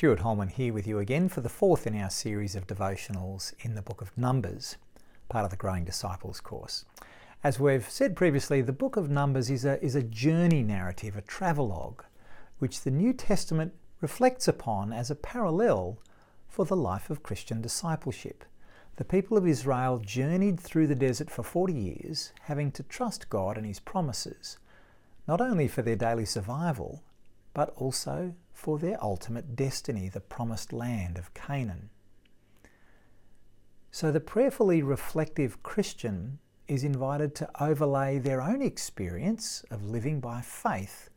Stuart Holman here with you again for the fourth in our series of devotionals in the book of Numbers, part of the Growing Disciples course. As we've said previously, the book of Numbers is a, is a journey narrative, a travelogue, which the New Testament reflects upon as a parallel for the life of Christian discipleship. The people of Israel journeyed through the desert for 40 years, having to trust God and His promises, not only for their daily survival, but also for their ultimate destiny, the promised land of Canaan. So the prayerfully reflective Christian is invited to overlay their own experience of living by faith,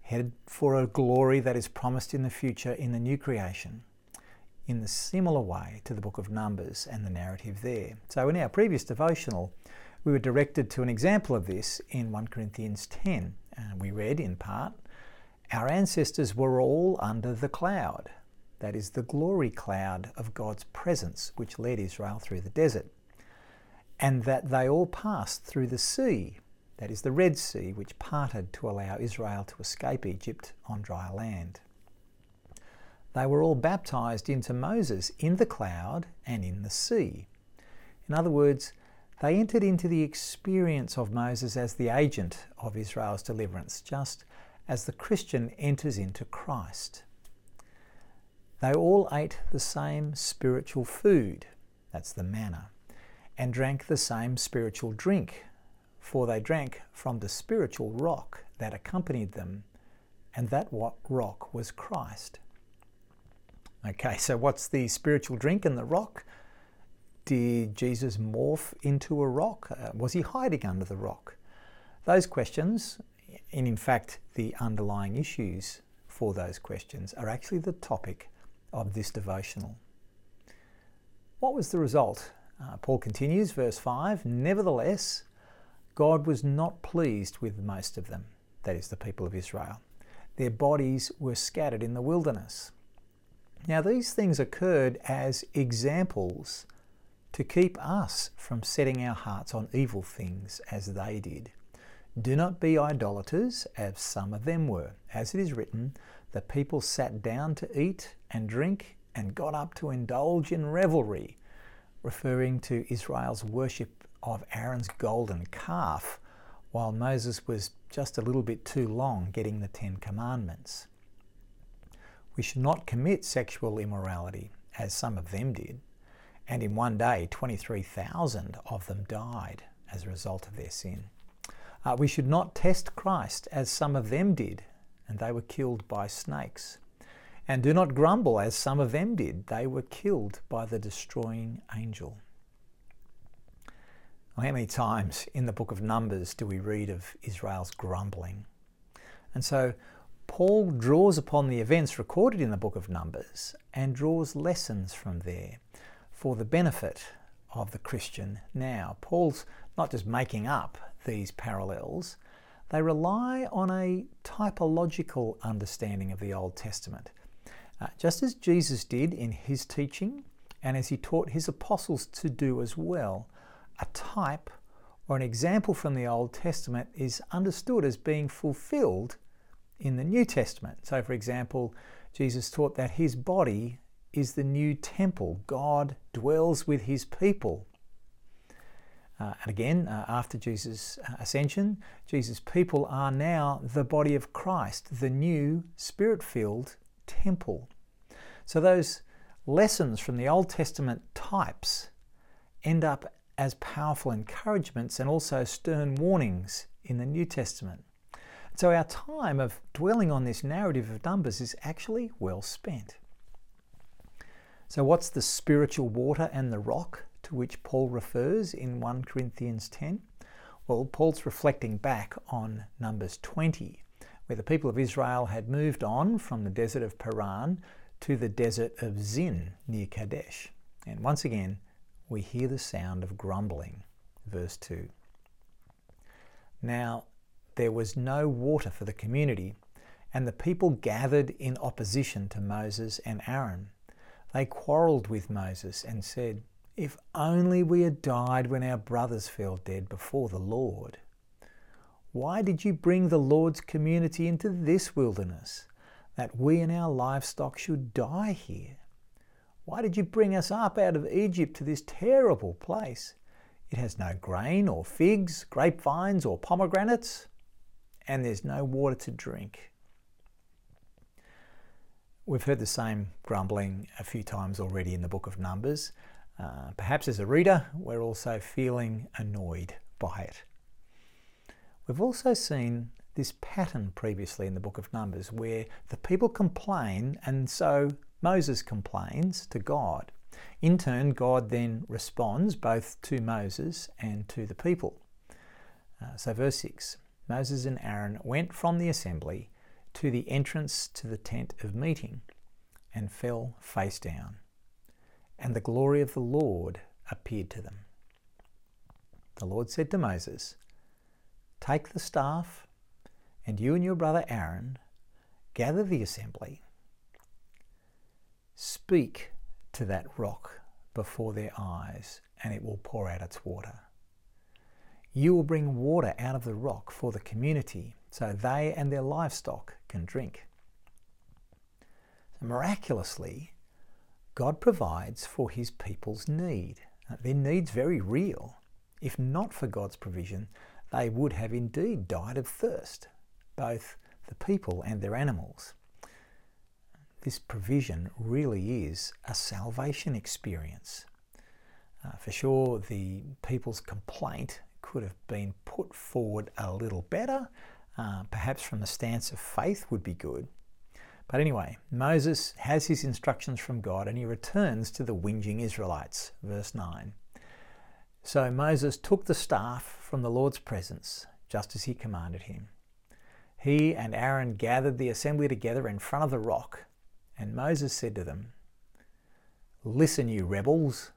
headed for a glory that is promised in the future in the new creation, in the similar way to the book of Numbers and the narrative there. So in our previous devotional, we were directed to an example of this in 1 Corinthians 10, and we read in part our ancestors were all under the cloud, that is, the glory cloud of God's presence, which led Israel through the desert, and that they all passed through the sea, that is, the Red Sea, which parted to allow Israel to escape Egypt on dry land. They were all baptized into Moses in the cloud and in the sea. In other words, they entered into the experience of Moses as the agent of Israel's deliverance, just as the Christian enters into Christ. They all ate the same spiritual food, that's the manna, and drank the same spiritual drink, for they drank from the spiritual rock that accompanied them, and that rock was Christ. Okay, so what's the spiritual drink and the rock? Did Jesus morph into a rock? Uh, was he hiding under the rock? Those questions and in fact, the underlying issues for those questions are actually the topic of this devotional. What was the result? Uh, Paul continues, verse 5 Nevertheless, God was not pleased with most of them, that is, the people of Israel. Their bodies were scattered in the wilderness. Now, these things occurred as examples to keep us from setting our hearts on evil things as they did. Do not be idolaters, as some of them were. As it is written, the people sat down to eat and drink and got up to indulge in revelry, referring to Israel's worship of Aaron's golden calf, while Moses was just a little bit too long getting the Ten Commandments. We should not commit sexual immorality, as some of them did, and in one day 23,000 of them died as a result of their sin. Uh, we should not test Christ as some of them did, and they were killed by snakes. And do not grumble as some of them did, they were killed by the destroying angel. How many times in the book of Numbers do we read of Israel's grumbling? And so Paul draws upon the events recorded in the book of Numbers and draws lessons from there for the benefit of the Christian now. Paul's not just making up these parallels, they rely on a typological understanding of the Old Testament. Uh, just as Jesus did in his teaching, and as he taught his apostles to do as well, a type or an example from the Old Testament is understood as being fulfilled in the New Testament. So, for example, Jesus taught that his body is the new temple. God dwells with his people. Uh, and again, uh, after Jesus' uh, ascension, Jesus' people are now the body of Christ, the new spirit filled temple. So those lessons from the Old Testament types end up as powerful encouragements and also stern warnings in the New Testament. So our time of dwelling on this narrative of Numbers is actually well spent. So, what's the spiritual water and the rock? To which Paul refers in 1 Corinthians 10? Well, Paul's reflecting back on Numbers 20, where the people of Israel had moved on from the desert of Paran to the desert of Zin near Kadesh. And once again, we hear the sound of grumbling. Verse 2. Now, there was no water for the community, and the people gathered in opposition to Moses and Aaron. They quarreled with Moses and said, if only we had died when our brothers fell dead before the Lord. Why did you bring the Lord's community into this wilderness? that we and our livestock should die here? Why did you bring us up out of Egypt to this terrible place? It has no grain or figs, grapevines or pomegranates, and there's no water to drink. We've heard the same grumbling a few times already in the book of Numbers. Uh, perhaps as a reader, we're also feeling annoyed by it. We've also seen this pattern previously in the book of Numbers where the people complain and so Moses complains to God. In turn, God then responds both to Moses and to the people. Uh, so, verse 6 Moses and Aaron went from the assembly to the entrance to the tent of meeting and fell face down. And the glory of the Lord appeared to them. The Lord said to Moses, Take the staff, and you and your brother Aaron gather the assembly. Speak to that rock before their eyes, and it will pour out its water. You will bring water out of the rock for the community so they and their livestock can drink. So miraculously, God provides for his people's need. Their need's very real. If not for God's provision, they would have indeed died of thirst, both the people and their animals. This provision really is a salvation experience. Uh, for sure, the people's complaint could have been put forward a little better, uh, perhaps from the stance of faith would be good. But anyway, Moses has his instructions from God and he returns to the whinging Israelites. Verse 9. So Moses took the staff from the Lord's presence, just as he commanded him. He and Aaron gathered the assembly together in front of the rock, and Moses said to them, Listen, you rebels,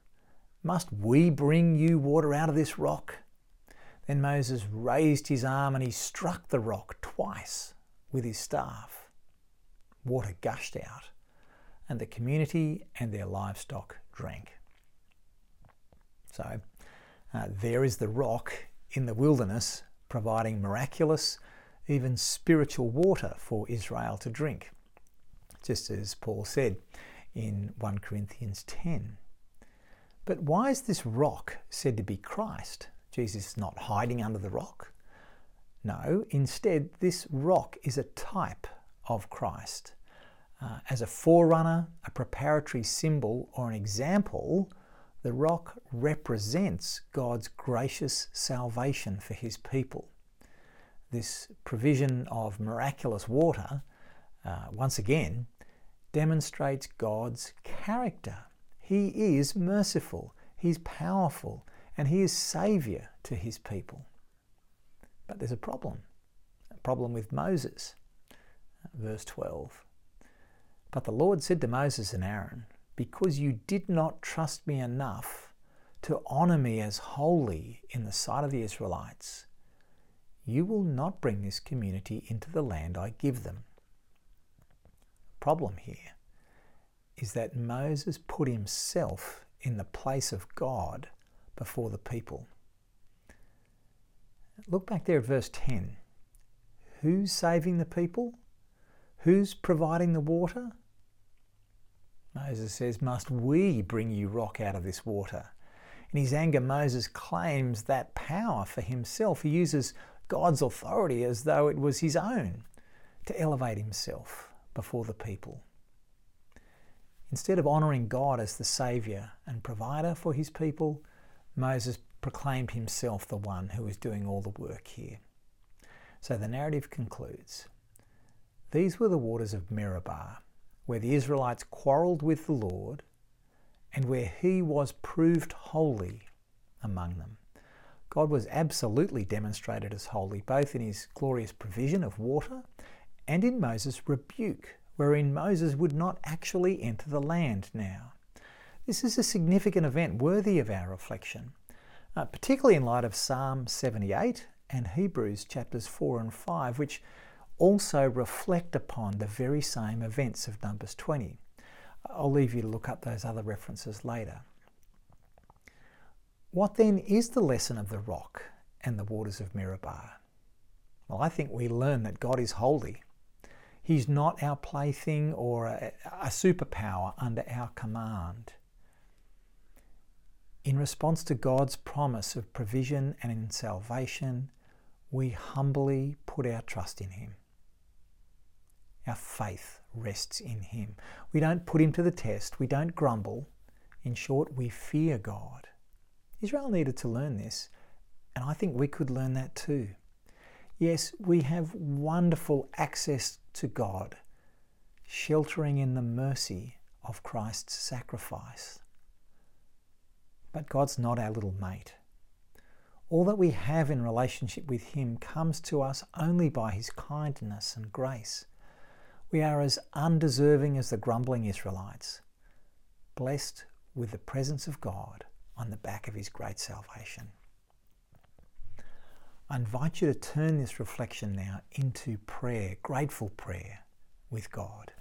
must we bring you water out of this rock? Then Moses raised his arm and he struck the rock twice with his staff. Water gushed out, and the community and their livestock drank. So, uh, there is the rock in the wilderness providing miraculous, even spiritual water for Israel to drink, just as Paul said in 1 Corinthians 10. But why is this rock said to be Christ? Jesus is not hiding under the rock. No, instead, this rock is a type of Christ. Uh, as a forerunner, a preparatory symbol, or an example the rock represents God's gracious salvation for his people. This provision of miraculous water, uh, once again, demonstrates God's character. He is merciful, He's powerful, and He is Saviour to His people. But there's a problem a problem with Moses. Verse 12. But the Lord said to Moses and Aaron, because you did not trust me enough to honor me as holy in the sight of the Israelites, you will not bring this community into the land I give them. Problem here is that Moses put himself in the place of God before the people. Look back there at verse 10. Who's saving the people? Who's providing the water? Moses says, Must we bring you rock out of this water? In his anger, Moses claims that power for himself. He uses God's authority as though it was his own to elevate himself before the people. Instead of honouring God as the Saviour and provider for his people, Moses proclaimed himself the one who was doing all the work here. So the narrative concludes These were the waters of Meribah where the Israelites quarrelled with the Lord and where he was proved holy among them. God was absolutely demonstrated as holy, both in his glorious provision of water and in Moses' rebuke, wherein Moses would not actually enter the land now. This is a significant event worthy of our reflection, uh, particularly in light of Psalm 78 and Hebrews chapters 4 and 5, which also reflect upon the very same events of Numbers 20. I'll leave you to look up those other references later. What then is the lesson of the rock and the waters of Meribah? Well, I think we learn that God is holy. He's not our plaything or a, a superpower under our command. In response to God's promise of provision and in salvation, we humbly put our trust in Him. Our faith rests in Him. We don't put Him to the test, we don't grumble. In short, we fear God. Israel needed to learn this, and I think we could learn that too. Yes, we have wonderful access to God, sheltering in the mercy of Christ's sacrifice. But God's not our little mate. All that we have in relationship with Him comes to us only by His kindness and grace. We are as undeserving as the grumbling Israelites, blessed with the presence of God on the back of His great salvation. I invite you to turn this reflection now into prayer, grateful prayer with God.